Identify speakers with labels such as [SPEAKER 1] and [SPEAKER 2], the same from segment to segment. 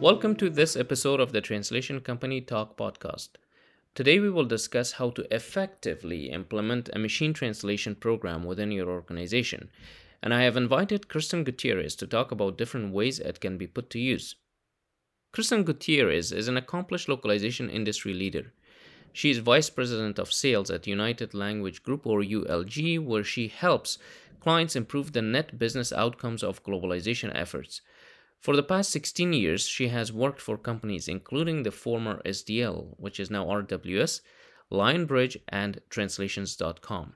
[SPEAKER 1] Welcome to this episode of the Translation Company Talk podcast. Today we will discuss how to effectively implement a machine translation program within your organization. And I have invited Kristen Gutierrez to talk about different ways it can be put to use. Kristen Gutierrez is an accomplished localization industry leader. She is Vice President of Sales at United Language Group or ULG, where she helps clients improve the net business outcomes of globalization efforts. For the past 16 years, she has worked for companies including the former SDL, which is now RWS, Lionbridge, and Translations.com.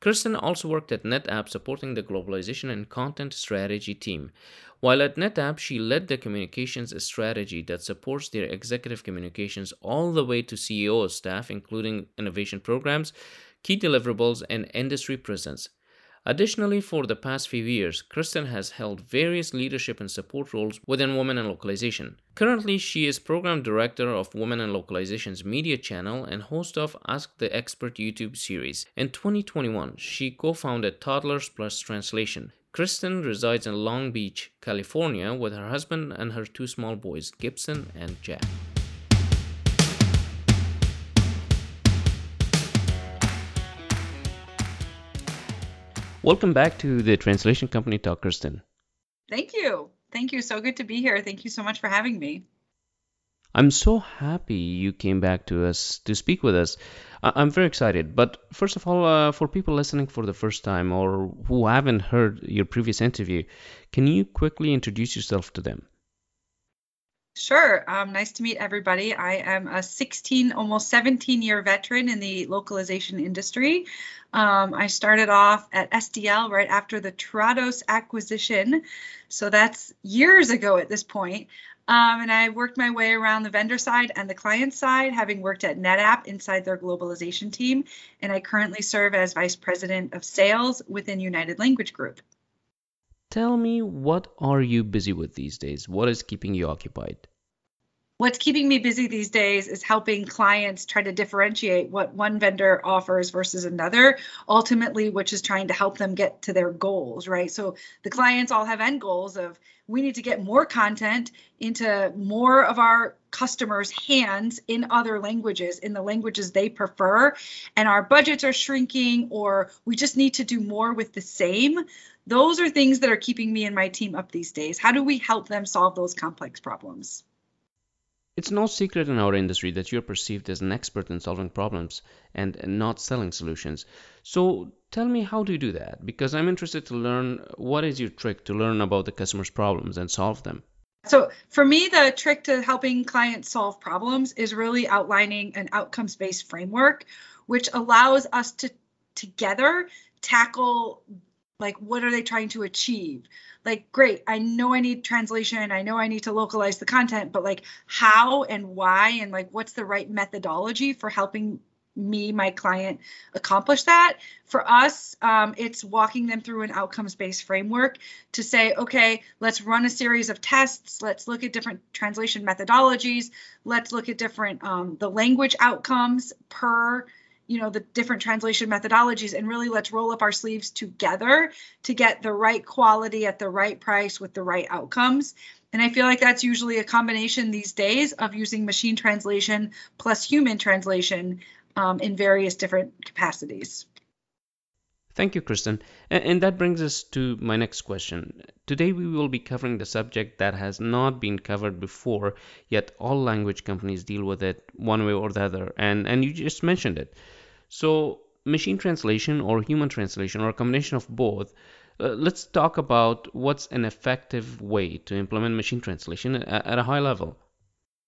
[SPEAKER 1] Kristen also worked at NetApp supporting the globalization and content strategy team. While at NetApp, she led the communications strategy that supports their executive communications all the way to CEO staff, including innovation programs, key deliverables, and industry presence. Additionally, for the past few years, Kristen has held various leadership and support roles within Women in Localization. Currently, she is Program Director of Women in Localization's media channel and host of Ask the Expert YouTube series. In 2021, she co founded Toddlers Plus Translation. Kristen resides in Long Beach, California, with her husband and her two small boys, Gibson and Jack. Welcome back to the Translation Company Talk, Kristen.
[SPEAKER 2] Thank you. Thank you. So good to be here. Thank you so much for having me.
[SPEAKER 1] I'm so happy you came back to us to speak with us. I- am very excited. But first of all, uh, for people listening for the first time or who haven't heard your previous interview, can you quickly introduce yourself to them?
[SPEAKER 2] Sure. Um, nice to meet everybody. I am a 16, almost 17 year veteran in the localization industry. Um, I started off at SDL right after the Trados acquisition. So that's years ago at this point. Um, and I worked my way around the vendor side and the client side, having worked at NetApp inside their globalization team. And I currently serve as Vice President of Sales within United Language Group.
[SPEAKER 1] Tell me, what are you busy with these days? What is keeping you occupied?
[SPEAKER 2] What's keeping me busy these days is helping clients try to differentiate what one vendor offers versus another, ultimately, which is trying to help them get to their goals, right? So the clients all have end goals of we need to get more content into more of our customers' hands in other languages, in the languages they prefer, and our budgets are shrinking, or we just need to do more with the same. Those are things that are keeping me and my team up these days. How do we help them solve those complex problems?
[SPEAKER 1] It's no secret in our industry that you're perceived as an expert in solving problems and not selling solutions. So tell me, how do you do that? Because I'm interested to learn what is your trick to learn about the customer's problems and solve them.
[SPEAKER 2] So, for me, the trick to helping clients solve problems is really outlining an outcomes based framework, which allows us to together tackle like what are they trying to achieve? Like great i know i need translation i know i need to localize the content but like how and why and like what's the right methodology for helping me my client accomplish that? For us um, it's walking them through an outcomes based framework to say okay let's run a series of tests let's look at different translation methodologies let's look at different um, the language outcomes per you know the different translation methodologies and really let's roll up our sleeves together to get the right quality at the right price with the right outcomes and i feel like that's usually a combination these days of using machine translation plus human translation um, in various different capacities
[SPEAKER 1] Thank you, Kristen. And that brings us to my next question. Today we will be covering the subject that has not been covered before, yet all language companies deal with it one way or the other. And, and you just mentioned it. So, machine translation or human translation or a combination of both. Uh, let's talk about what's an effective way to implement machine translation at, at a high level.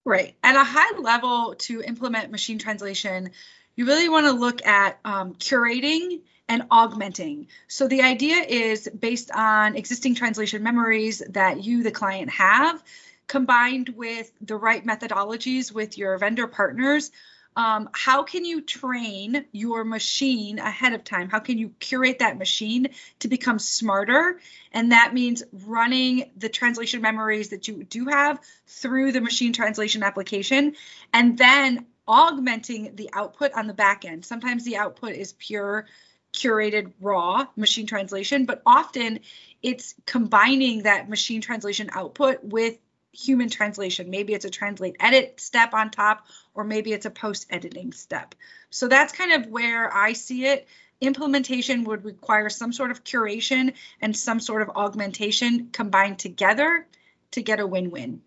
[SPEAKER 2] Right. At a high level, to implement machine translation, you really want to look at um, curating and augmenting. So the idea is based on existing translation memories that you, the client, have combined with the right methodologies with your vendor partners, um, how can you train your machine ahead of time? How can you curate that machine to become smarter? And that means running the translation memories that you do have through the machine translation application and then augmenting the output on the back end. Sometimes the output is pure curated raw machine translation, but often it's combining that machine translation output with human translation. Maybe it's a translate edit step on top, or maybe it's a post editing step. So that's kind of where I see it. Implementation would require some sort of curation and some sort of augmentation combined together to get a win win.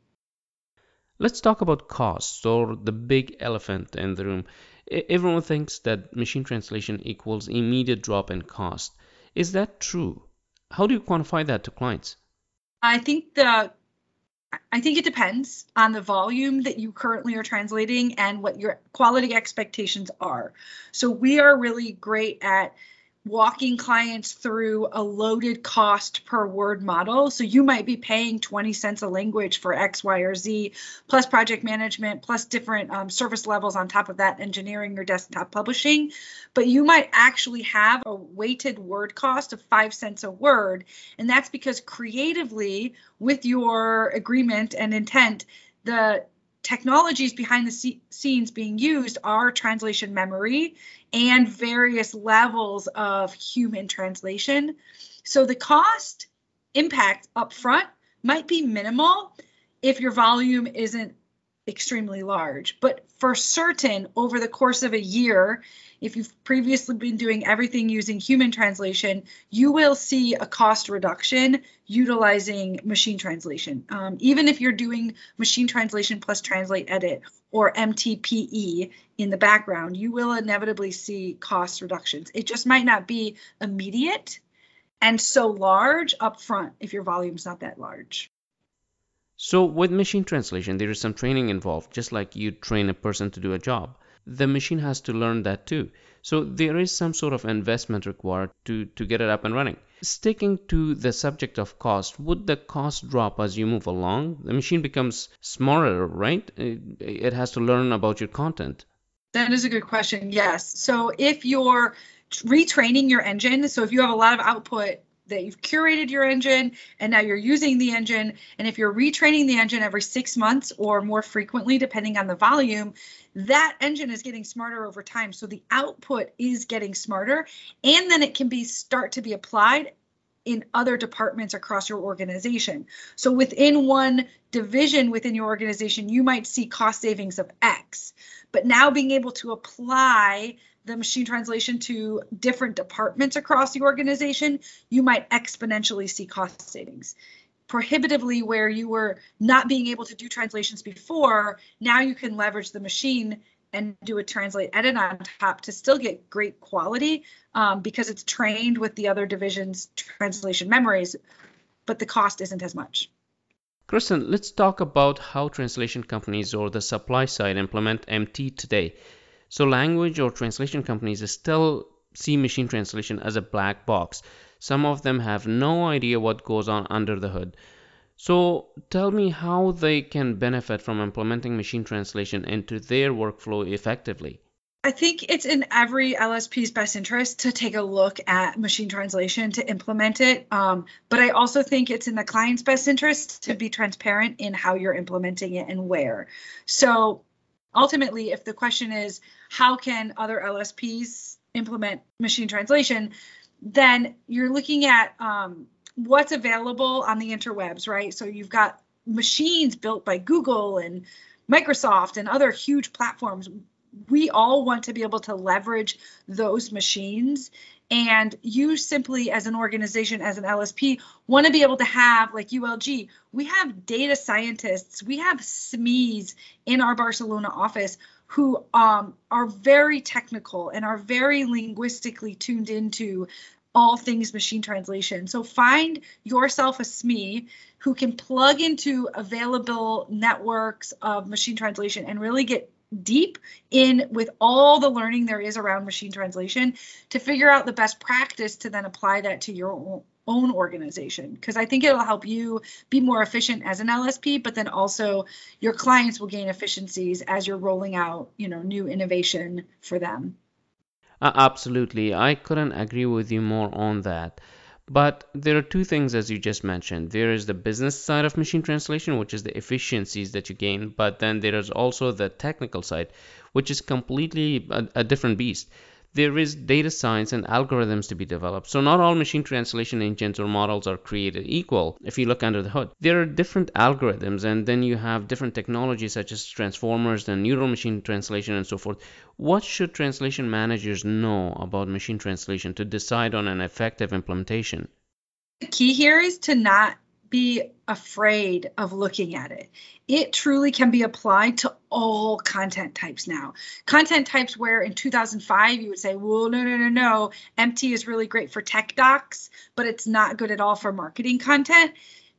[SPEAKER 1] Let's talk about costs or the big elephant in the room. Everyone thinks that machine translation equals immediate drop in cost. Is that true? How do you quantify that to clients?
[SPEAKER 2] I think the I think it depends on the volume that you currently are translating and what your quality expectations are. So we are really great at walking clients through a loaded cost per word model. So you might be paying 20 cents a language for X, Y, or Z, plus project management, plus different um, service levels on top of that, engineering or desktop publishing. But you might actually have a weighted word cost of five cents a word. And that's because creatively, with your agreement and intent, the technologies behind the scenes being used are translation memory and various levels of human translation. So the cost impact upfront might be minimal if your volume isn't extremely large. But for certain, over the course of a year, if you've previously been doing everything using human translation, you will see a cost reduction utilizing machine translation. Um, even if you're doing machine translation plus translate edit or MTPE in the background, you will inevitably see cost reductions. It just might not be immediate and so large upfront if your volume's not that large.
[SPEAKER 1] So, with machine translation, there is some training involved, just like you train a person to do a job the machine has to learn that too. So there is some sort of investment required to, to get it up and running. Sticking to the subject of cost, would the cost drop as you move along? The machine becomes smarter, right? It, it has to learn about your content.
[SPEAKER 2] That is a good question. Yes. So if you're retraining your engine, so if you have a lot of output that you've curated your engine and now you're using the engine. And if you're retraining the engine every six months or more frequently depending on the volume that engine is getting smarter over time. So the output is getting smarter and then it can be start to be applied in other departments across your organization. So within one division within your organization you might see cost savings of x. But now being able to apply the machine translation to different departments across the organization, you might exponentially see cost savings. Prohibitively, where you were not being able to do translations before, now you can leverage the machine and do a translate edit on top to still get great quality um, because it's trained with the other division's translation memories, but the cost isn't as much.
[SPEAKER 1] Kristen, let's talk about how translation companies or the supply side implement MT today. So language or translation companies still see machine translation as a black box. Some of them have no idea what goes on under the hood. So tell me how they can benefit from implementing machine translation into their workflow effectively.
[SPEAKER 2] I think it's in every LSP's best interest to take a look at machine translation to implement it. Um, but I also think it's in the client's best interest to be transparent in how you're implementing it and where. So ultimately, if the question is how can other LSPs implement machine translation, then you're looking at um, what's available on the interwebs, right? So you've got machines built by Google and Microsoft and other huge platforms. We all want to be able to leverage those machines and you simply, as an organization, as an LSP, want to be able to have, like ULG, we have data scientists, we have SMEs in our Barcelona office who um, are very technical and are very linguistically tuned into all things machine translation. So find yourself a SME who can plug into available networks of machine translation and really get deep in with all the learning there is around machine translation to figure out the best practice to then apply that to your own organization because I think it'll help you be more efficient as an LSP, but then also your clients will gain efficiencies as you're rolling out, you know, new innovation for them.
[SPEAKER 1] Uh, absolutely. I couldn't agree with you more on that. But there are two things, as you just mentioned. There is the business side of machine translation, which is the efficiencies that you gain, but then there is also the technical side, which is completely a, a different beast there is data science and algorithms to be developed. So not all machine translation engines or models are created equal if you look under the hood. There are different algorithms and then you have different technologies such as transformers and neural machine translation and so forth. What should translation managers know about machine translation to decide on an effective implementation?
[SPEAKER 2] The key here is to not be afraid of looking at it. It truly can be applied to all content types now. Content types where in 2005 you would say, well, no, no, no, no, MT is really great for tech docs, but it's not good at all for marketing content.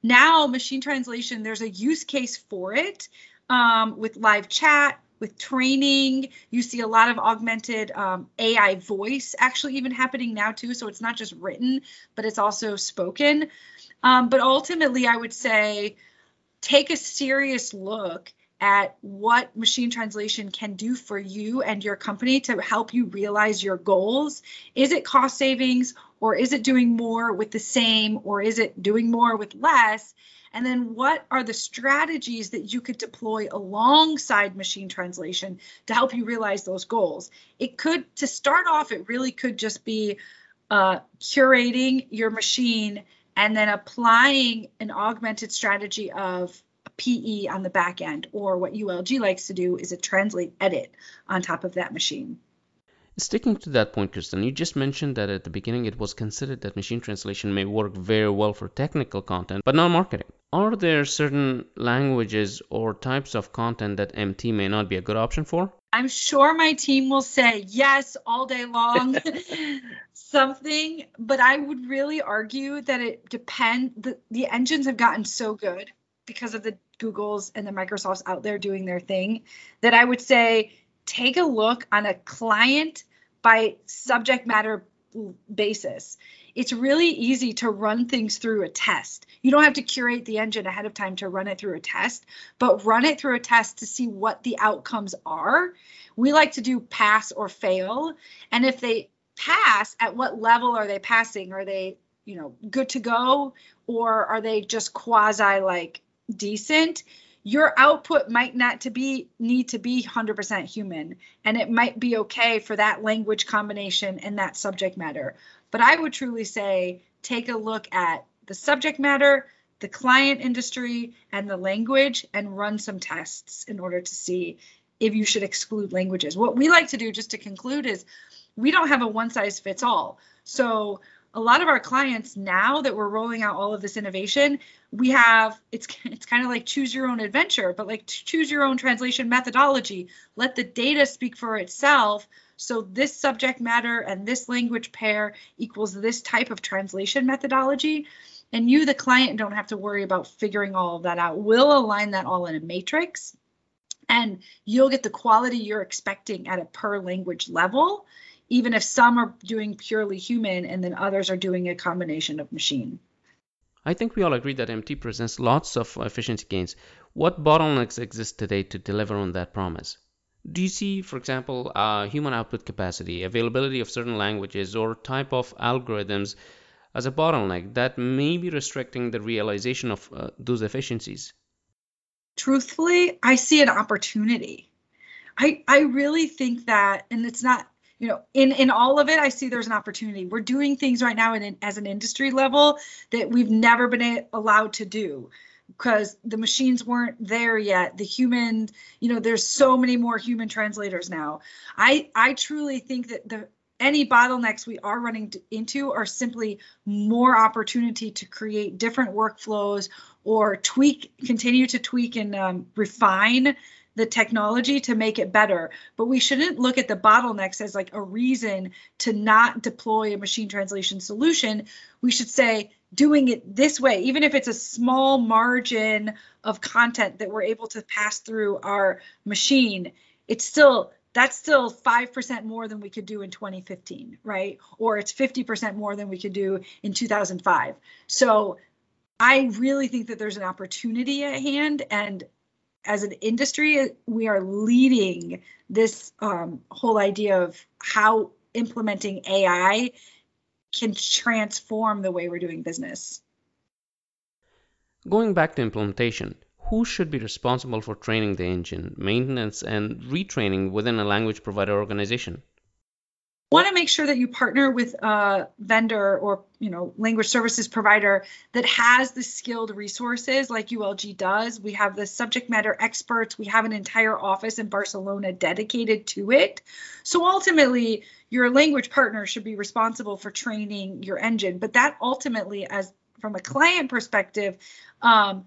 [SPEAKER 2] Now, machine translation, there's a use case for it um, with live chat, with training. You see a lot of augmented um, AI voice actually even happening now too. So it's not just written, but it's also spoken. Um, but ultimately, I would say take a serious look at what machine translation can do for you and your company to help you realize your goals. Is it cost savings or is it doing more with the same or is it doing more with less? And then what are the strategies that you could deploy alongside machine translation to help you realize those goals? It could, to start off, it really could just be uh, curating your machine and then applying an augmented strategy of PE on the back end, or what ULG likes to do is a translate edit on top of that machine.
[SPEAKER 1] Sticking to that point, Kristen, you just mentioned that at the beginning it was considered that machine translation may work very well for technical content, but not marketing. Are there certain languages or types of content that MT may not be a good option for?
[SPEAKER 2] I'm sure my team will say yes all day long. something, but I would really argue that it depend The, the engines have gotten so good because of the Googles and the Microsofts out there doing their thing that I would say take a look on a client by subject matter basis. It's really easy to run things through a test. You don't have to curate the engine ahead of time to run it through a test, but run it through a test to see what the outcomes are. We like to do pass or fail. And if they pass, at what level are they passing? Are they, you know, good to go or are they just quasi like decent? Your output might not to be need to be 100% human and it might be okay for that language combination and that subject matter. But I would truly say take a look at the subject matter, the client industry, and the language and run some tests in order to see if you should exclude languages. What we like to do, just to conclude, is we don't have a one size fits all. So a lot of our clients now that we're rolling out all of this innovation, we have it's it's kind of like choose your own adventure, but like choose your own translation methodology. Let the data speak for itself. So this subject matter and this language pair equals this type of translation methodology. And you, the client, don't have to worry about figuring all of that out. We'll align that all in a matrix and you'll get the quality you're expecting at a per language level even if some are doing purely human and then others are doing a combination of machine.
[SPEAKER 1] I think we all agree that MT presents lots of efficiency gains. What bottlenecks exist today to deliver on that promise? Do you see, for example, uh, human output capacity, availability of certain languages, or type of algorithms as a bottleneck that may be restricting the realization of uh, those efficiencies?
[SPEAKER 2] Truthfully, I see an opportunity. I, I really think that, and it's not you know in in all of it i see there's an opportunity. We're doing things right now in, as an industry level that we've never been allowed to do because the machines weren't there yet. The human you know there's so many more human translators now. I i truly think that the any bottlenecks we are running into are simply more opportunity to create different workflows or tweak continue to tweak and um, refine the technology to make it better. But we shouldn't look at the bottlenecks as like a reason to not deploy a machine translation solution. We should say, doing it this way, even if it's a small margin of content that we're able to pass through our machine, it's still that's still 5% more than we could do in 2015, right? Or it's 50% more than we could do in 2005. So I really think that there's an opportunity at hand. And as an industry, we are leading this um, whole idea of how implementing AI can transform the way we're doing business.
[SPEAKER 1] Going back to implementation, who should be responsible for training the engine, maintenance, and retraining within a language provider organization?
[SPEAKER 2] Want to make sure that you partner with a vendor or you know language services provider that has the skilled resources like ULG does. We have the subject matter experts. We have an entire office in Barcelona dedicated to it. So ultimately, your language partner should be responsible for training your engine, but that ultimately, as from a client perspective, um,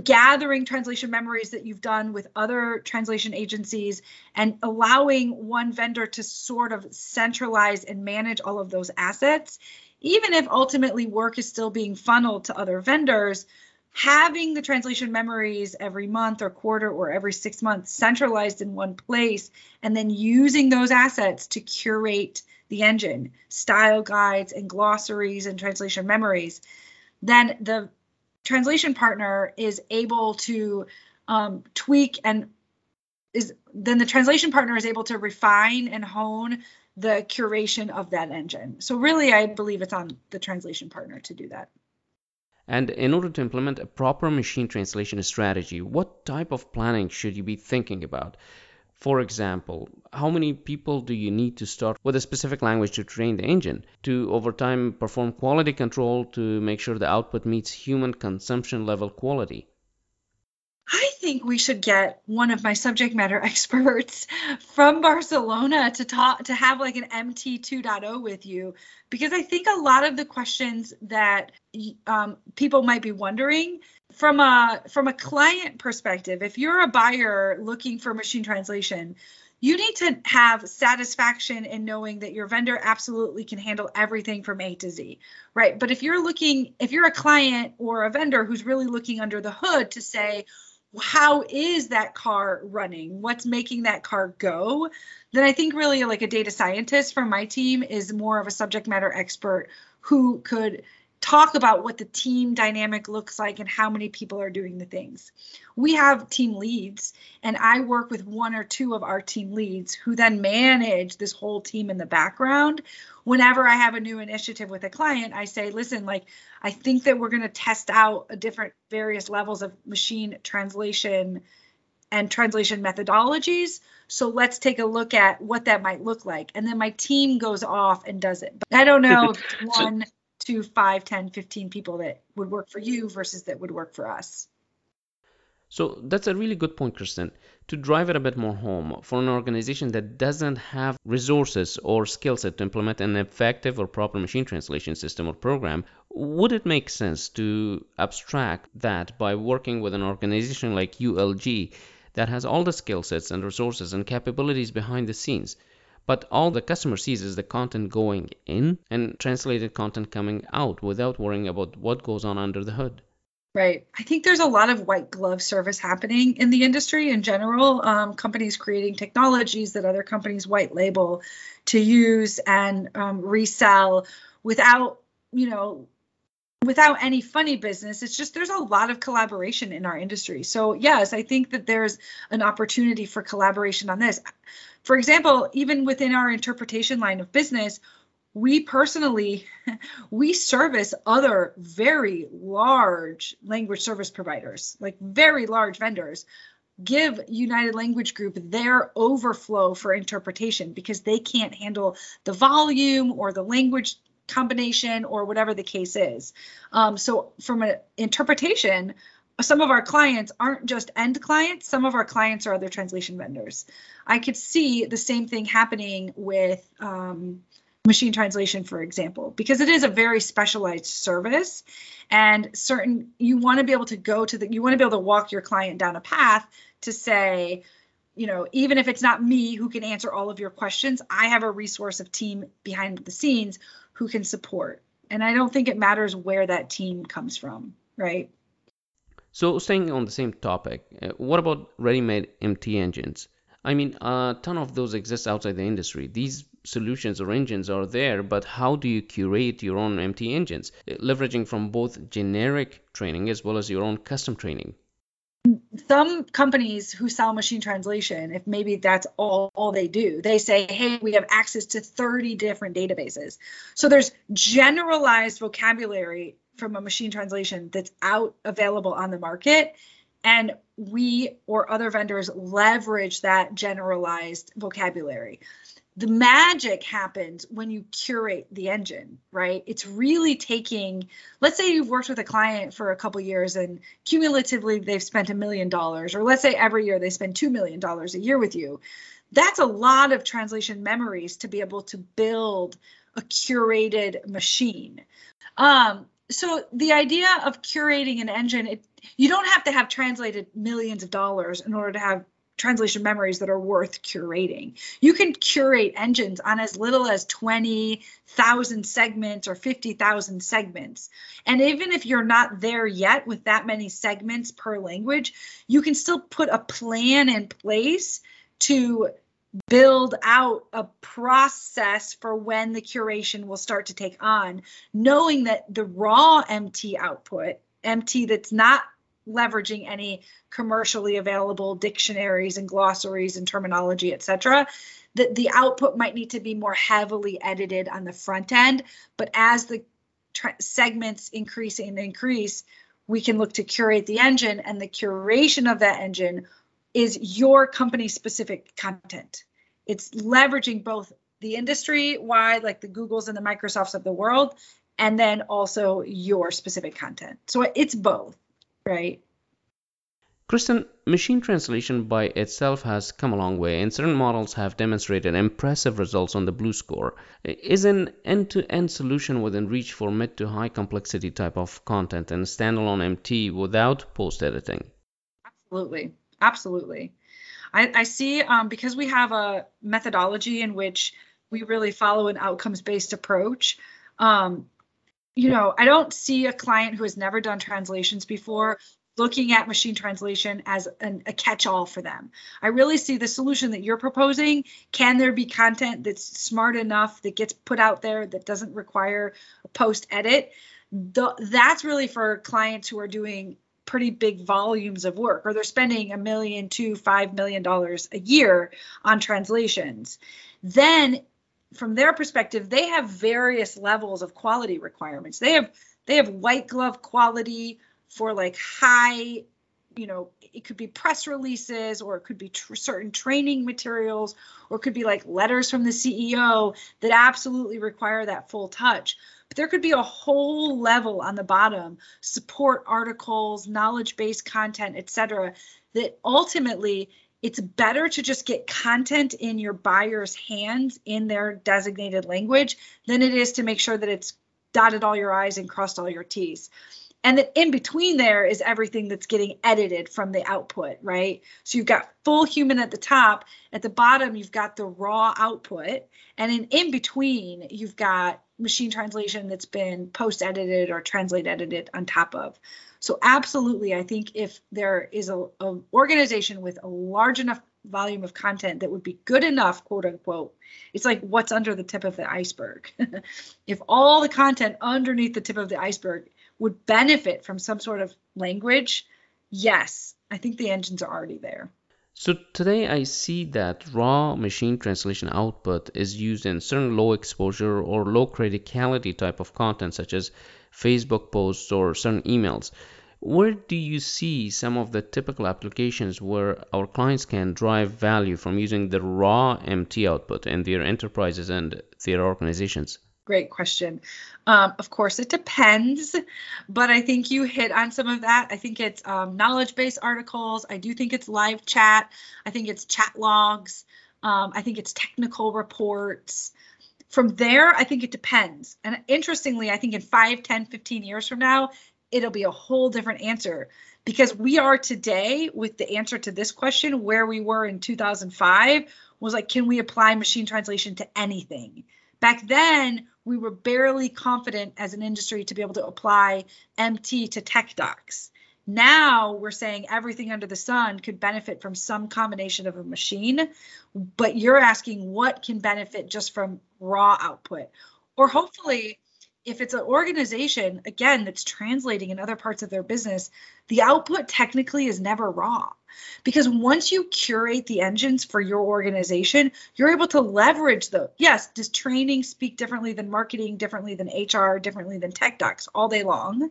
[SPEAKER 2] gathering translation memories that you've done with other translation agencies and allowing one vendor to sort of centralize and manage all of those assets even if ultimately work is still being funneled to other vendors having the translation memories every month or quarter or every 6 months centralized in one place and then using those assets to curate the engine style guides and glossaries and translation memories then the translation partner is able to um, tweak and is then the translation partner is able to refine and hone the curation of that engine. So really, I believe it's on the translation partner to do that.
[SPEAKER 1] And in order to implement a proper machine translation strategy, what type of planning should you be thinking about? For example, how many people do you need to start with a specific language to train the engine, to over time perform quality control to make sure the output meets human consumption level quality?
[SPEAKER 2] I think we should get one of my subject matter experts from Barcelona to talk to have like an MT 2.0 with you because I think a lot of the questions that um, people might be wondering from a from a client perspective if you're a buyer looking for machine translation you need to have satisfaction in knowing that your vendor absolutely can handle everything from A to Z, right? But if you're looking, if you're a client or a vendor who's really looking under the hood to say, how is that car running? What's making that car go? Then I think really like a data scientist from my team is more of a subject matter expert who could talk about what the team dynamic looks like and how many people are doing the things. We have team leads, and I work with one or two of our team leads who then manage this whole team in the background. Whenever I have a new initiative with a client, I say, listen, like, I think that we're going to test out a different various levels of machine translation and translation methodologies. So let's take a look at what that might look like. And then my team goes off and does it. But I don't know one to 5, 10, 15 people that would work for you versus that would work for us.
[SPEAKER 1] So that's a really good point, Kristen. To drive it a bit more home, for an organization that doesn't have resources or skill set to implement an effective or proper machine translation system or program, would it make sense to abstract that by working with an organization like ULG that has all the skill sets and resources and capabilities behind the scenes? But all the customer sees is the content going in and translated content coming out without worrying about what goes on under the hood.
[SPEAKER 2] Right. I think there's a lot of white glove service happening in the industry in general. Um, companies creating technologies that other companies white label to use and um, resell without, you know, without any funny business. It's just there's a lot of collaboration in our industry. So, yes, I think that there's an opportunity for collaboration on this. For example, even within our interpretation line of business, we personally we service other very large language service providers, like very large vendors give United Language Group their overflow for interpretation because they can't handle the volume or the language combination or whatever the case is. Um, so, from an interpretation, some of our clients aren't just end clients, some of our clients are other translation vendors. I could see the same thing happening with um, machine translation, for example, because it is a very specialized service and certain you want to be able to go to the you want to be able to walk your client down a path to say, you know, even if it's not me who can answer all of your questions, I have a resource of team behind the scenes who can support. And I don't think it matters where that team comes from, right?
[SPEAKER 1] So, staying on the same topic, uh, what about ready made MT engines? I mean, a ton of those exist outside the industry. These solutions or engines are there, but how do you curate your own MT engines, leveraging from both generic training as well as your own custom training?
[SPEAKER 2] some companies who sell machine translation, if maybe that's all, all they do, they say, hey, we have access to 30 different databases. So there's generalized vocabulary from a machine translation that's out available on the market. And we or other vendors leverage that generalized vocabulary. The magic happens when you curate the engine right? It's really taking let's say you've worked with a client for a couple years and cumulatively they've spent a million dollars or let's say every year they spend two million dollars a year with you. That's a lot of translation memories to be able to build a curated machine. Um, so the idea of curating an engine it, you don't have to have translated millions of dollars in order to have translation memories that are worth curating. You can curate engines on as little as 20,000 segments or 50,000 segments. And even if you're not there yet with that many segments per language, you can still put a plan in place to build out a process for when the curation will start to take on, knowing that the raw MT output, MT that's not leveraging any commercially available dictionaries and glossaries and terminology, etc. That the output might need to be more heavily edited on the front end, but as the segments increase and increase, we can look to curate the engine, and the curation of that engine is your company specific content. It's leveraging both the industry wide, like the Googles and the Microsofts of the world, and then also your specific content. So it's both right?
[SPEAKER 1] Kristen, machine translation by itself has come a long way, and certain models have demonstrated impressive results on the BLEU score. Is an end-to-end solution within reach for mid to high complexity type of content and standalone MT without post-editing?
[SPEAKER 2] Absolutely, absolutely. I, I see um, because we have a methodology in which we really follow an outcomes-based approach. Um, you know, I don't see a client who has never done translations before looking at machine translation as an, a catch-all for them. I really see the solution that you're proposing. Can there be content that's smart enough that gets put out there that doesn't require a post edit? That's really for clients who are doing pretty big volumes of work or they're spending a million to five million dollars a year on translations. Then from their perspective, they have various levels of quality requirements. They have they have white glove quality for like high, you know, it could be press releases or it could be tr- certain training materials or it could be like letters from the CEO that absolutely require that full touch. But there could be a whole level on the bottom, support articles, knowledge based content, etc., that ultimately it's better to just get content in your buyer's hands in their designated language than it is to make sure that it's dotted all your I's and crossed all your T's. And that in between there is everything that's getting edited from the output, right? So you've got full human at the top. At the bottom, you've got the raw output. And in, in between, you've got machine translation that's been post edited or translate edited on top of. So absolutely, I think if there is a, a organization with a large enough volume of content that would be good enough, quote unquote, it's like what's under the tip of the iceberg. if all the content underneath the tip of the iceberg would benefit from some sort of language, yes, I think the engines are already there.
[SPEAKER 1] So today I see that raw machine translation output is used in certain low exposure or low criticality type of content such as Facebook posts or certain emails. Where do you see some of the typical applications where our clients can drive value from using the raw MT output in their enterprises and their organizations?
[SPEAKER 2] Great question. Um, of course, it depends, but I think you hit on some of that. I think it's um, knowledge based articles. I do think it's live chat. I think it's chat logs. Um, I think it's technical reports from there i think it depends and interestingly i think in 5 10 15 years from now it'll be a whole different answer because we are today with the answer to this question where we were in 2005 was like can we apply machine translation to anything back then we were barely confident as an industry to be able to apply mt to tech docs Now we're saying everything under the sun could benefit from some combination of a machine, but you're asking what can benefit just from raw output. Or hopefully, if it's an organization, again, that's translating in other parts of their business, the output technically is never raw. Because once you curate the engines for your organization, you're able to leverage the, yes, does training speak differently than marketing, differently than HR, differently than tech docs all day long?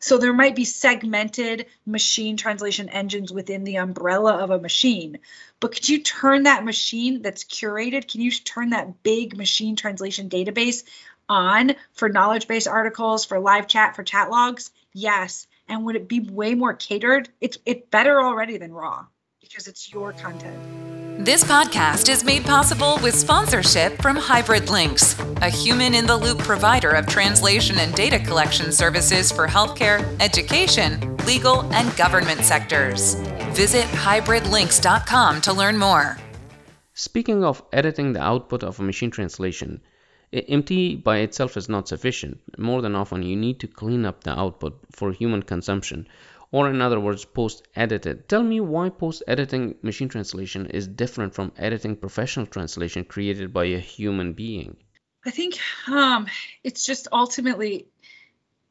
[SPEAKER 2] So there might be segmented machine translation engines within the umbrella of a machine. But could you turn that machine that's curated, can you turn that big machine translation database on for knowledge base articles, for live chat, for chat logs? Yes. And would it be way more catered? It's it's better already than raw because it's your content.
[SPEAKER 3] This podcast is made possible with sponsorship from Hybrid Links, a human in the loop provider of translation and data collection services for healthcare, education, legal, and government sectors. Visit hybridlinks.com to learn more.
[SPEAKER 1] Speaking of editing the output of a machine translation, MT by itself is not sufficient. More than often, you need to clean up the output for human consumption. Or in other words post edited tell me why post editing machine translation is different from editing professional translation created by a human being.
[SPEAKER 2] I think um, it's just ultimately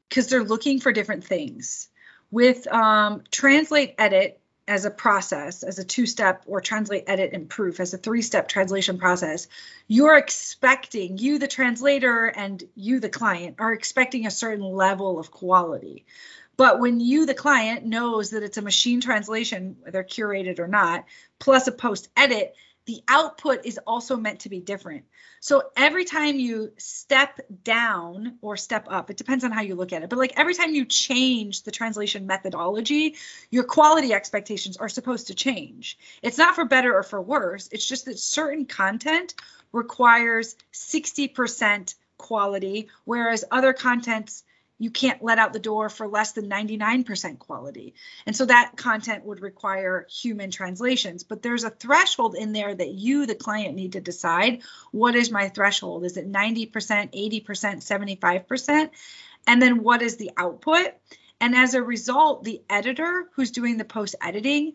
[SPEAKER 2] because they're looking for different things. With um, translate edit as a process as a two step or translate edit and proof as a three step translation process you're expecting you the translator and you the client are expecting a certain level of quality. But when you, the client, knows that it's a machine translation, whether curated or not, plus a post edit, the output is also meant to be different. So every time you step down or step up, it depends on how you look at it, but like every time you change the translation methodology, your quality expectations are supposed to change. It's not for better or for worse, it's just that certain content requires 60% quality, whereas other contents you can't let out the door for less than 99% quality. And so that content would require human translations. But there's a threshold in there that you, the client, need to decide what is my threshold? Is it 90%, 80%, 75%? And then what is the output? And as a result, the editor who's doing the post editing,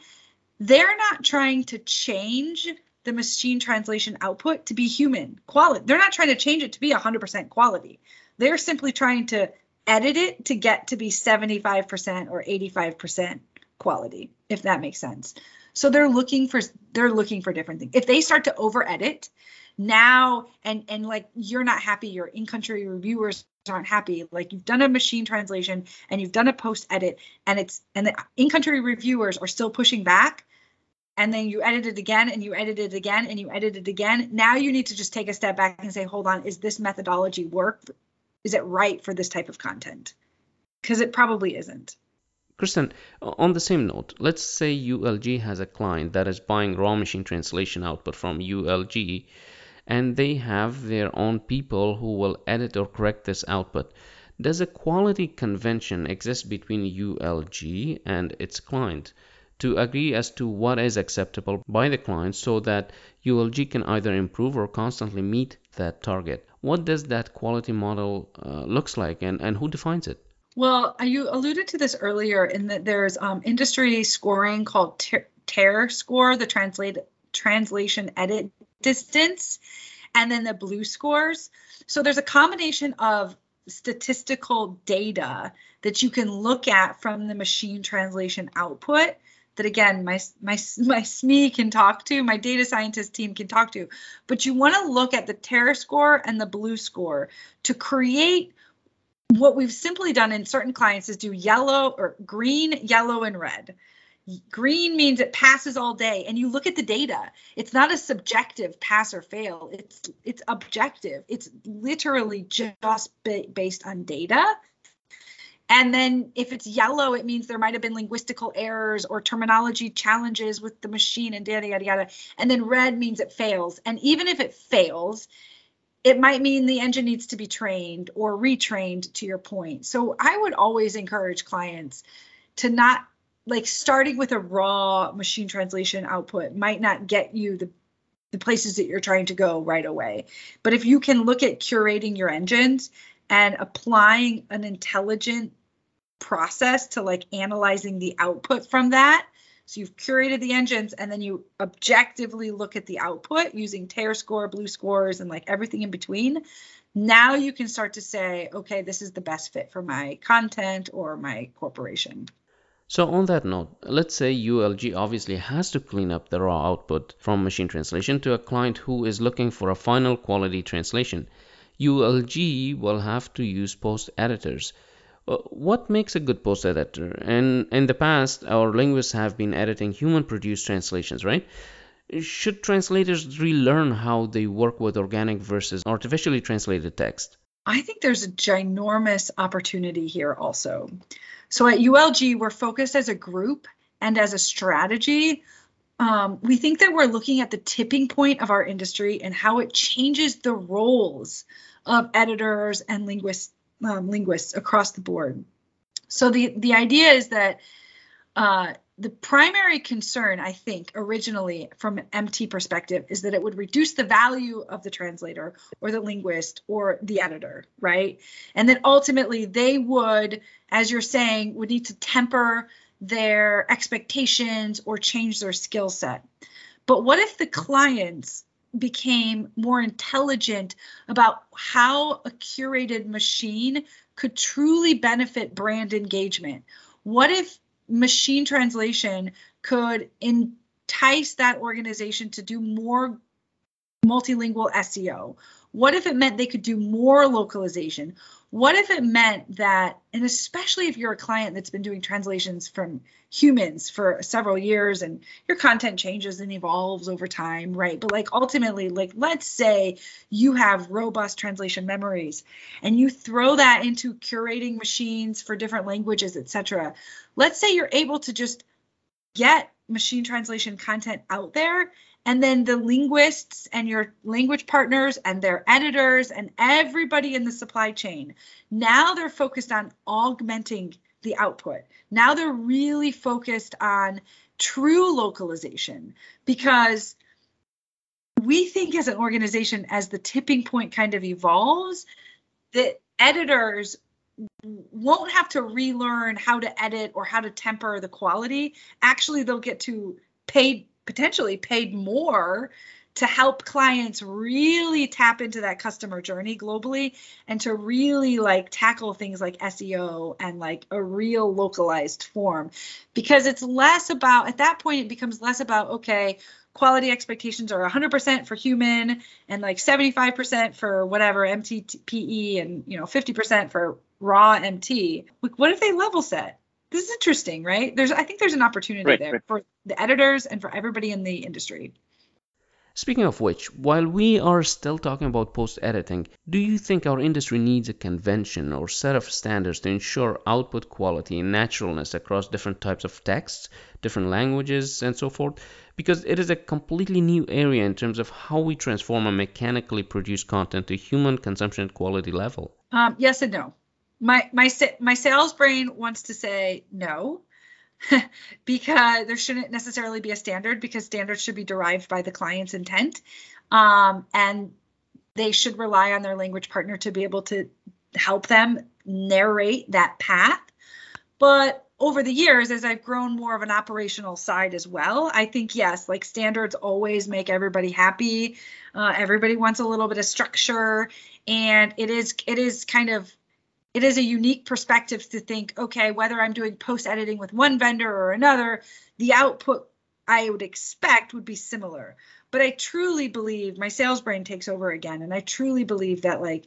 [SPEAKER 2] they're not trying to change the machine translation output to be human quality. They're not trying to change it to be 100% quality. They're simply trying to edit it to get to be 75% or 85% quality, if that makes sense. So they're looking for they're looking for different things. If they start to over edit now and and like you're not happy, your in-country reviewers aren't happy, like you've done a machine translation and you've done a post edit and it's and the in-country reviewers are still pushing back and then you edit it again and you edit it again and you edit it again. Now you need to just take a step back and say, hold on, is this methodology work is it right for this type of content? Because it probably isn't.
[SPEAKER 1] Kristen, on the same note, let's say ULG has a client that is buying raw machine translation output from ULG and they have their own people who will edit or correct this output. Does a quality convention exist between ULG and its client to agree as to what is acceptable by the client so that ULG can either improve or constantly meet that target? What does that quality model uh, looks like and, and who defines it?
[SPEAKER 2] Well, you alluded to this earlier in that there's um, industry scoring called TER score, the translate translation edit distance, and then the BLEU scores. So there's a combination of statistical data that you can look at from the machine translation output that again my my my SME can talk to, my data scientist team can talk to. But you want to look at the TER score and the BLEU score to create what we've simply done in certain clients is do yellow or green, yellow, and red. Green means it passes all day, and you look at the data. It's not a subjective pass or fail. It's it's objective. It's literally just based on data and then if it's yellow, it means there might have been linguistical errors or terminology challenges with the machine and yada, yada, yada. And then red means it fails. And even if it fails, it might mean the engine needs to be trained or retrained to your point. So I would always encourage clients to not like starting with a raw machine translation output might not get you the the places that you're trying to go right away. But if you can look at curating your engines and applying an intelligent process to like analyzing the output from that. So you've curated the engines and then you objectively look at the output using TER score, BLEU scores, and like everything in between. Now you can start to say, okay, this is the best fit for my content or my corporation.
[SPEAKER 1] So on that note, let's say ULG obviously has to clean up the raw output from machine translation to a client who is looking for a final quality translation. ULG will have to use post editors. Uh, what makes a good post editor? And in the past, our linguists have been editing human produced translations, right? Should translators relearn how they work with organic versus artificially translated text?
[SPEAKER 2] I think there's a ginormous opportunity here also. So at ULG, we're focused as a group and as a strategy. Um, we think that we're looking at the tipping point of our industry and how it changes the roles of editors and linguists, um, linguists across the board. So the the idea is that uh, the primary concern, I think, originally from an MT perspective, is that it would reduce the value of the translator or the linguist or the editor, right? And that ultimately they would, as you're saying, would need to temper their expectations or change their skill set. But what if the clients became more intelligent about how a curated machine could truly benefit brand engagement? What if machine translation could entice that organization to do more multilingual SEO? What if it meant they could do more localization? What if it meant that, and especially if you're a client that's been doing translations from humans for several years and your content changes and evolves over time, right? But like ultimately, like let's say you have robust translation memories and you throw that into curating machines for different languages, etc. Let's say you're able to just get machine translation content out there and then the linguists and your language partners and their editors and everybody in the supply chain now they're focused on augmenting the output. Now they're really focused on true localization because we think as an organization as the tipping point kind of evolves that editors won't have to relearn how to edit or how to temper the quality. Actually they'll get to pay potentially paid more to help clients really tap into that customer journey globally and to really like tackle things like SEO and like a real localized form. Because it's less about at that point it becomes less about okay quality expectations are 100% for human and like 75% for whatever MTPE and you know 50% for raw MT like what if they level set this is interesting, right? There's I think there's an opportunity right, there right. for the editors and for everybody in the industry.
[SPEAKER 1] Speaking of which, while we are still talking about post editing, do you think our industry needs a convention or set of standards to ensure output quality and naturalness across different types of texts, different languages, and so forth? Because it is a completely new area in terms of how we transform a mechanically produced content to human consumption quality level.
[SPEAKER 2] Um, yes and no my my my sales brain wants to say no because there shouldn't necessarily be a standard because standards should be derived by the client's intent. Um, and they should rely on their language partner to be able to help them narrate that path. But over the years as i've grown more of an operational side as well i think yes like standards always make everybody happy. Uh, everybody wants a little bit of structure and it is it is kind of it is a unique perspective to think, okay, whether I'm doing post editing with one vendor or another, the output I would expect would be similar. But I truly believe my sales brain takes over again. And I truly believe that like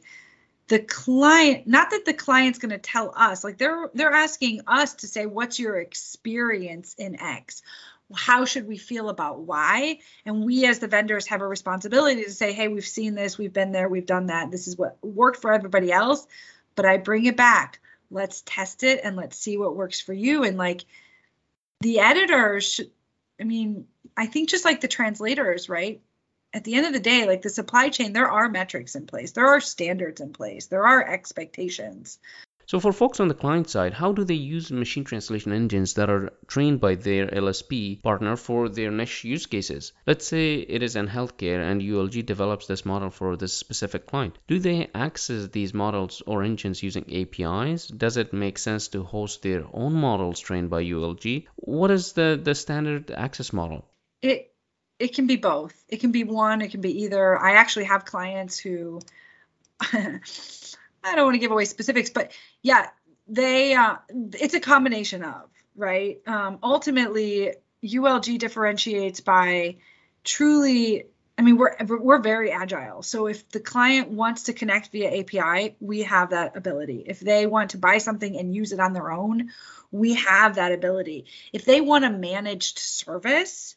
[SPEAKER 2] the client, not that the client's going to tell us, like they're they're asking us to say, what's your experience in X? How should we feel about Y? And we as the vendors have a responsibility to say, hey, we've seen this, we've been there, we've done that. This is what worked for everybody else but I bring it back. Let's test it and let's see what works for you. And like the editors should, I mean, I think just like the translators, right? At the end of the day, like the supply chain, there are metrics in place, there are standards in place, there are expectations.
[SPEAKER 1] So, for folks on the client side, how do they use machine translation engines that are trained by their LSP partner for their niche use cases? Let's say it is in healthcare and ULG develops this model for this specific client. Do they access these models or engines using APIs? Does it make sense to host their own models trained by ULG? What is the, the standard access model?
[SPEAKER 2] It it can be both. It can be one, it can be either. I actually have clients who I don't want to give away specifics, but yeah, they uh, it's a combination of right. Um, ultimately, ULG differentiates by truly. I mean, we're we're very agile. So if the client wants to connect via API, we have that ability. If they want to buy something and use it on their own, we have that ability. If they want a managed service,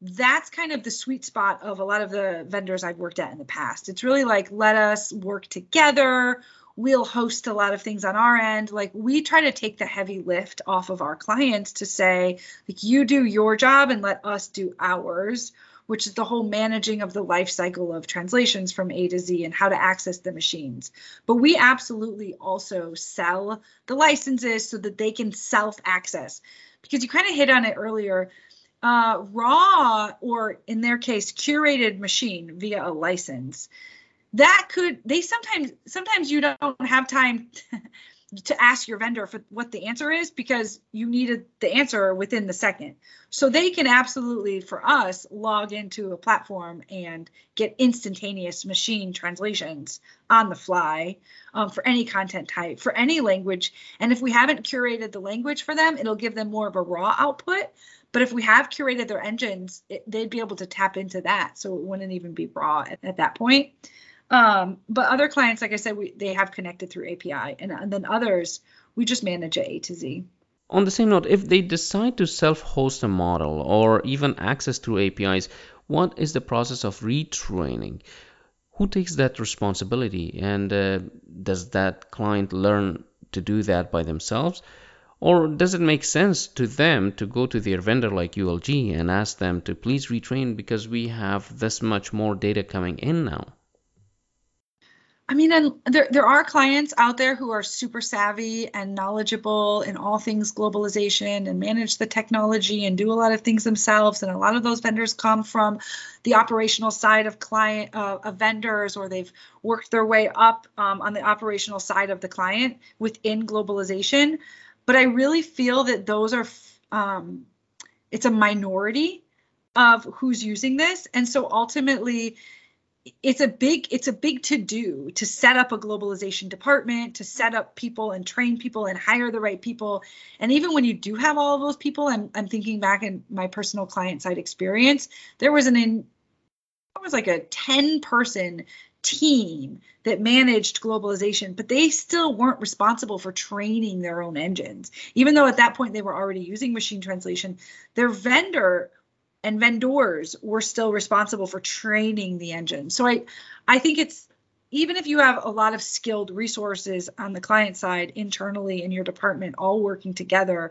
[SPEAKER 2] that's kind of the sweet spot of a lot of the vendors I've worked at in the past. It's really like let us work together we'll host a lot of things on our end like we try to take the heavy lift off of our clients to say like you do your job and let us do ours which is the whole managing of the life cycle of translations from A to Z and how to access the machines. But we absolutely also sell the licenses so that they can self access. Because you kind of hit on it earlier, uh, raw or in their case, curated machine via a license that could they sometimes sometimes you don't have time to ask your vendor for what the answer is because you needed the answer within the second. So they can absolutely for us log into a platform and get instantaneous machine translations on the fly um, for any content type for any language. And if we haven't curated the language for them it'll give them more of a raw output. But if we have curated their engines it, they'd be able to tap into that. So it wouldn't even be raw at, at that point um, but other clients, like I said, we, they have connected through API, and, and then others we just manage it A to Z.
[SPEAKER 1] On the same note, if they decide to self-host a model or even access through APIs, what is the process of retraining? Who takes that responsibility, and uh, does that client learn to do that by themselves? Or does it make sense to them to go to their vendor like ULG and ask them to please retrain because we have this much more data coming in now?
[SPEAKER 2] I mean, and there there are clients out there who are super savvy and knowledgeable in all things globalization and manage the technology and do a lot of things themselves. And a lot of those vendors come from the operational side of client uh, of vendors, or they've worked their way up um, on the operational side of the client within globalization. But I really feel that those are um, it's a minority of who's using this, and so ultimately it's a big it's a big to do to set up a globalization department to set up people and train people and hire the right people. And even when you do have all of those people i'm, I'm thinking back in my personal client side experience there was an in it was like a 10 person team that managed globalization but they still weren't responsible for training their own engines. Even though at that point they were already using machine translation their vendor and vendors were still responsible for training the engine. So I I think it's even if you have a lot of skilled resources on the client side internally in your department all working together,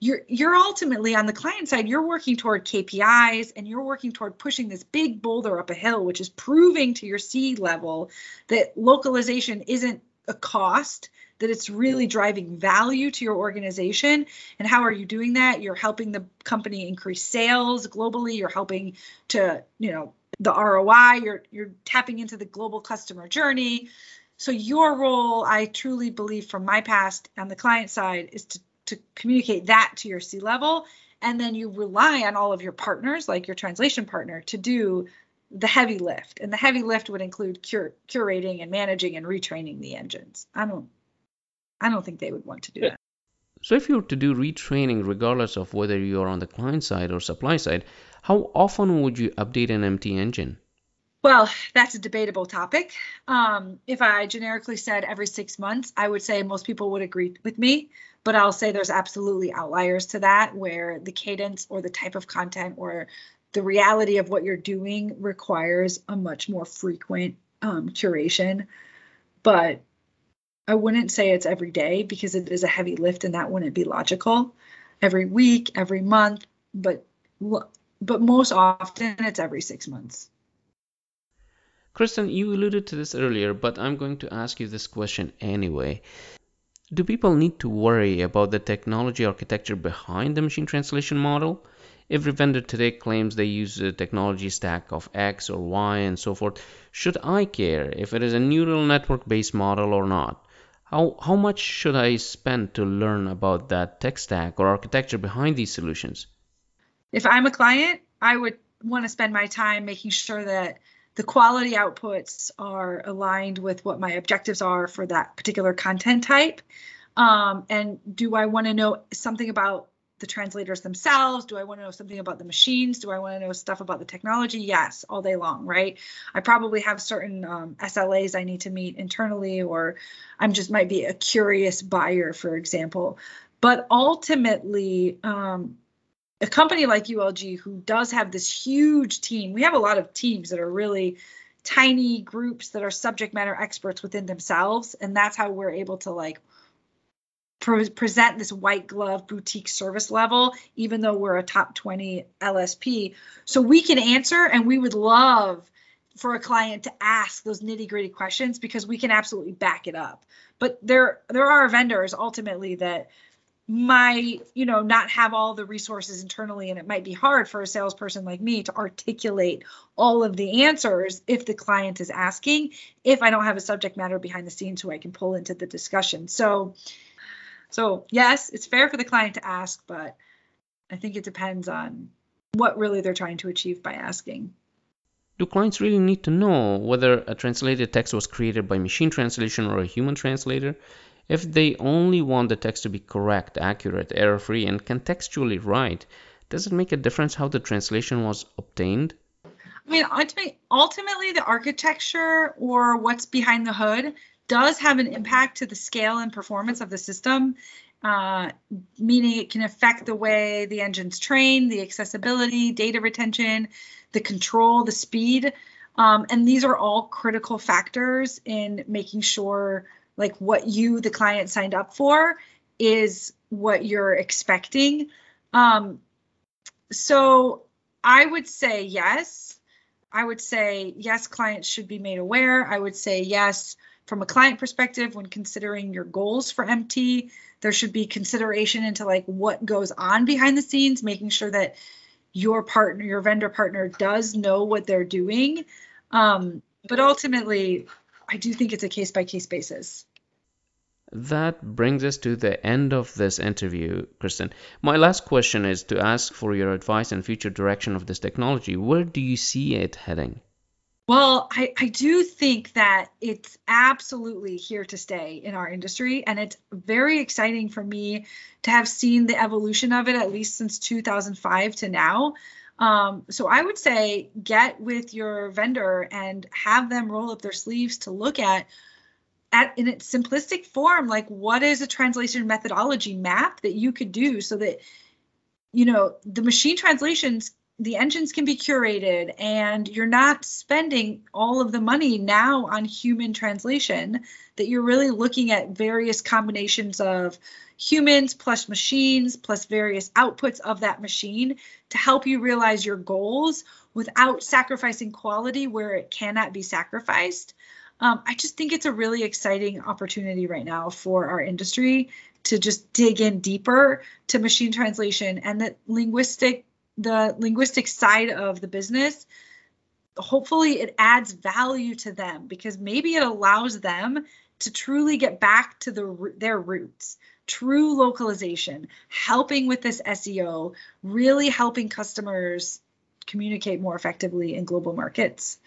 [SPEAKER 2] you're you're ultimately on the client side you're working toward KPIs and you're working toward pushing this big boulder up a hill which is proving to your C level that localization isn't a cost that it's really driving value to your organization. And how are you doing that? You're helping the company increase sales globally. You're helping to, you know, the ROI. You're you're tapping into the global customer journey. So your role, I truly believe from my past on the client side, is to to communicate that to your C level. And then you rely on all of your partners, like your translation partner, to do the heavy lift. And the heavy lift would include cur- curating and managing and retraining the engines. I don't I don't think they would want to do that.
[SPEAKER 1] So if you were to do retraining regardless of whether you're on the client side or supply side, how often would you update an MT engine?
[SPEAKER 2] Well, that's a debatable topic. Um, if I generically said every six months, I would say most people would agree with me. But I'll say there's absolutely outliers to that where the cadence or the type of content or the reality of what you're doing requires a much more frequent um, curation. But I wouldn't say it's every day because it is a heavy lift and that wouldn't be logical. Every week, every month, but but most often it's every 6 months.
[SPEAKER 1] Kristen, you alluded to this earlier, but I'm going to ask you this question anyway. do people need to worry about the technology architecture behind the machine translation model? Every vendor today claims they use a technology stack of X or Y and so forth. Should I care if it is a neural network based model or not? How, how much should I spend to learn about that tech stack or architecture behind these solutions?
[SPEAKER 2] If I'm a client, I would want to spend my time making sure that the quality outputs are aligned with what my objectives are for that particular content type. Um, and do I want to know something about the translators themselves? Do I want to know something about the machines? Do I want to know stuff about the technology? Yes, all day long, right? I probably have certain um, SLAs I need to meet internally, or I'm just might be a curious buyer, for example. But ultimately, um, a company like ULG who does have this huge team, we have a lot of teams that are really tiny groups that are subject matter experts within themselves, and that's how we're able to like pre- present this white glove boutique service level, even though we're a top 20 LSP. So we can answer, and we would love for a client to ask those nitty gritty questions because we can absolutely back it up. But there there are vendors ultimately that might you know not have all the resources internally and it might be hard for a salesperson like me to articulate all of the answers if the client is asking if i don't have a subject matter behind the scenes who i can pull into the discussion so so yes it's fair for the client to ask but i think it depends on what really they're trying to achieve by asking
[SPEAKER 1] do clients really need to know whether a translated text was created by machine translation or a human translator if they only want the text to be correct, accurate, error free, and contextually right, does it make a difference how the translation was obtained?
[SPEAKER 2] I mean, ultimately, the architecture or what's behind the hood does have an impact to the scale and performance of the system, uh, meaning it can affect the way the engines train, the accessibility, data retention, the control, the speed. Um, and these are all critical factors in making sure like what you the client signed up for is what you're expecting. Um so i would say yes. I would say yes clients should be made aware. I would say yes from a client perspective when considering your goals for mt there should be consideration into like what goes on behind the scenes making sure that your partner your vendor partner does know what they're doing um, but ultimately I do think it's a case by case basis.
[SPEAKER 1] That brings us to the end of this interview, Kristen. My last question is to ask for your advice and future direction of this technology. Where do you see it heading?
[SPEAKER 2] Well, I, I do think that it's absolutely here to stay in our industry. And it's very exciting for me to have seen the evolution of it, at least since 2005 to now. Um, so I would say get with your vendor and have them roll up their sleeves to look at at in its simplistic form like what is a translation methodology map that you could do so that you know the machine translations the engines can be curated and you're not spending all of the money now on human translation that you're really looking at various combinations of humans plus machines plus various outputs of that machine to help you realize your goals without sacrificing quality where it cannot be sacrificed. Um, I just think it's a really exciting opportunity right now for our industry to just dig in deeper to machine translation and the linguistic the linguistic side of the business hopefully it adds value to them because maybe it allows them to truly get back to the their roots true localization, helping with this SEO, really helping customers communicate more effectively in global markets.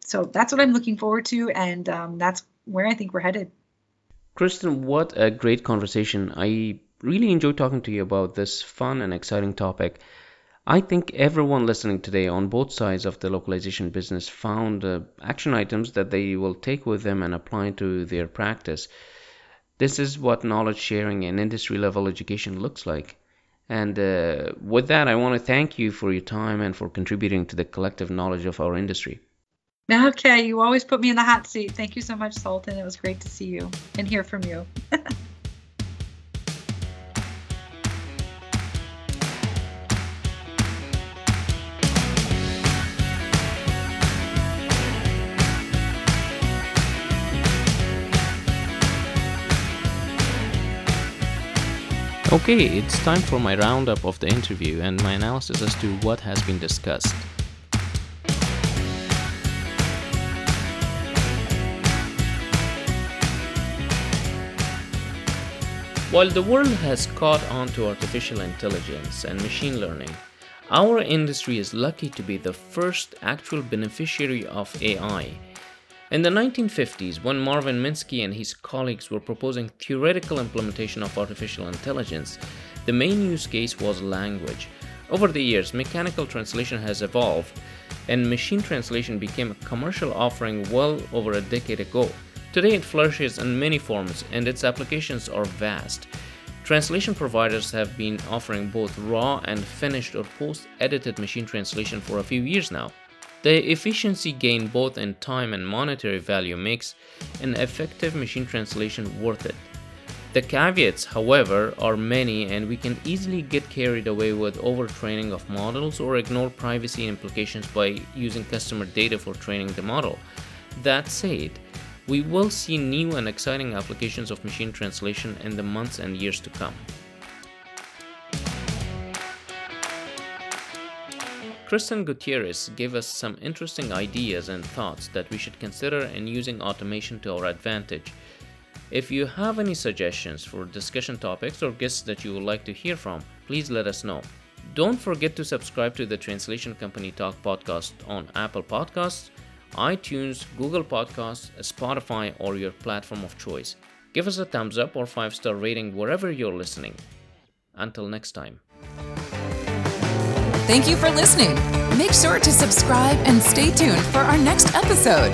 [SPEAKER 2] So that's what I'm looking forward to, and um, that's where I think we're headed.
[SPEAKER 1] Kristen, what a great conversation. I really enjoyed talking to you about this fun and exciting topic. I think everyone listening today on both sides of the localization business found uh, action items that they will take with them and apply to their practice. This is what knowledge sharing and industry level education looks like. And uh, with that, I want to thank you for your time and for contributing to the collective knowledge of our industry.
[SPEAKER 2] Okay, you always put me in the hot seat. Thank you so much, Sultan. It was great to see you and hear from you.
[SPEAKER 1] Okay, it's time for my roundup of the interview and my analysis as to what has been discussed. While the world has caught on to artificial intelligence and machine learning, our industry is lucky to be the first actual beneficiary of AI. In the 1950s, when Marvin Minsky and his colleagues were proposing theoretical implementation of artificial intelligence, the main use case was language. Over the years, mechanical translation has evolved, and machine translation became a commercial offering well over a decade ago. Today, it flourishes in many forms, and its applications are vast. Translation providers have been offering both raw and finished or post edited machine translation for a few years now. The efficiency gain both in time and monetary value makes an effective machine translation worth it. The caveats, however, are many, and we can easily get carried away with overtraining of models or ignore privacy implications by using customer data for training the model. That said, we will see new and exciting applications of machine translation in the months and years to come. Kristen Gutierrez gave us some interesting ideas and thoughts that we should consider in using automation to our advantage. If you have any suggestions for discussion topics or guests that you would like to hear from, please let us know. Don't forget to subscribe to the Translation Company Talk podcast on Apple Podcasts, iTunes, Google Podcasts, Spotify, or your platform of choice. Give us a thumbs up or 5 star rating wherever you're listening. Until next time.
[SPEAKER 3] Thank you for listening. Make sure to subscribe and stay tuned for our next episode.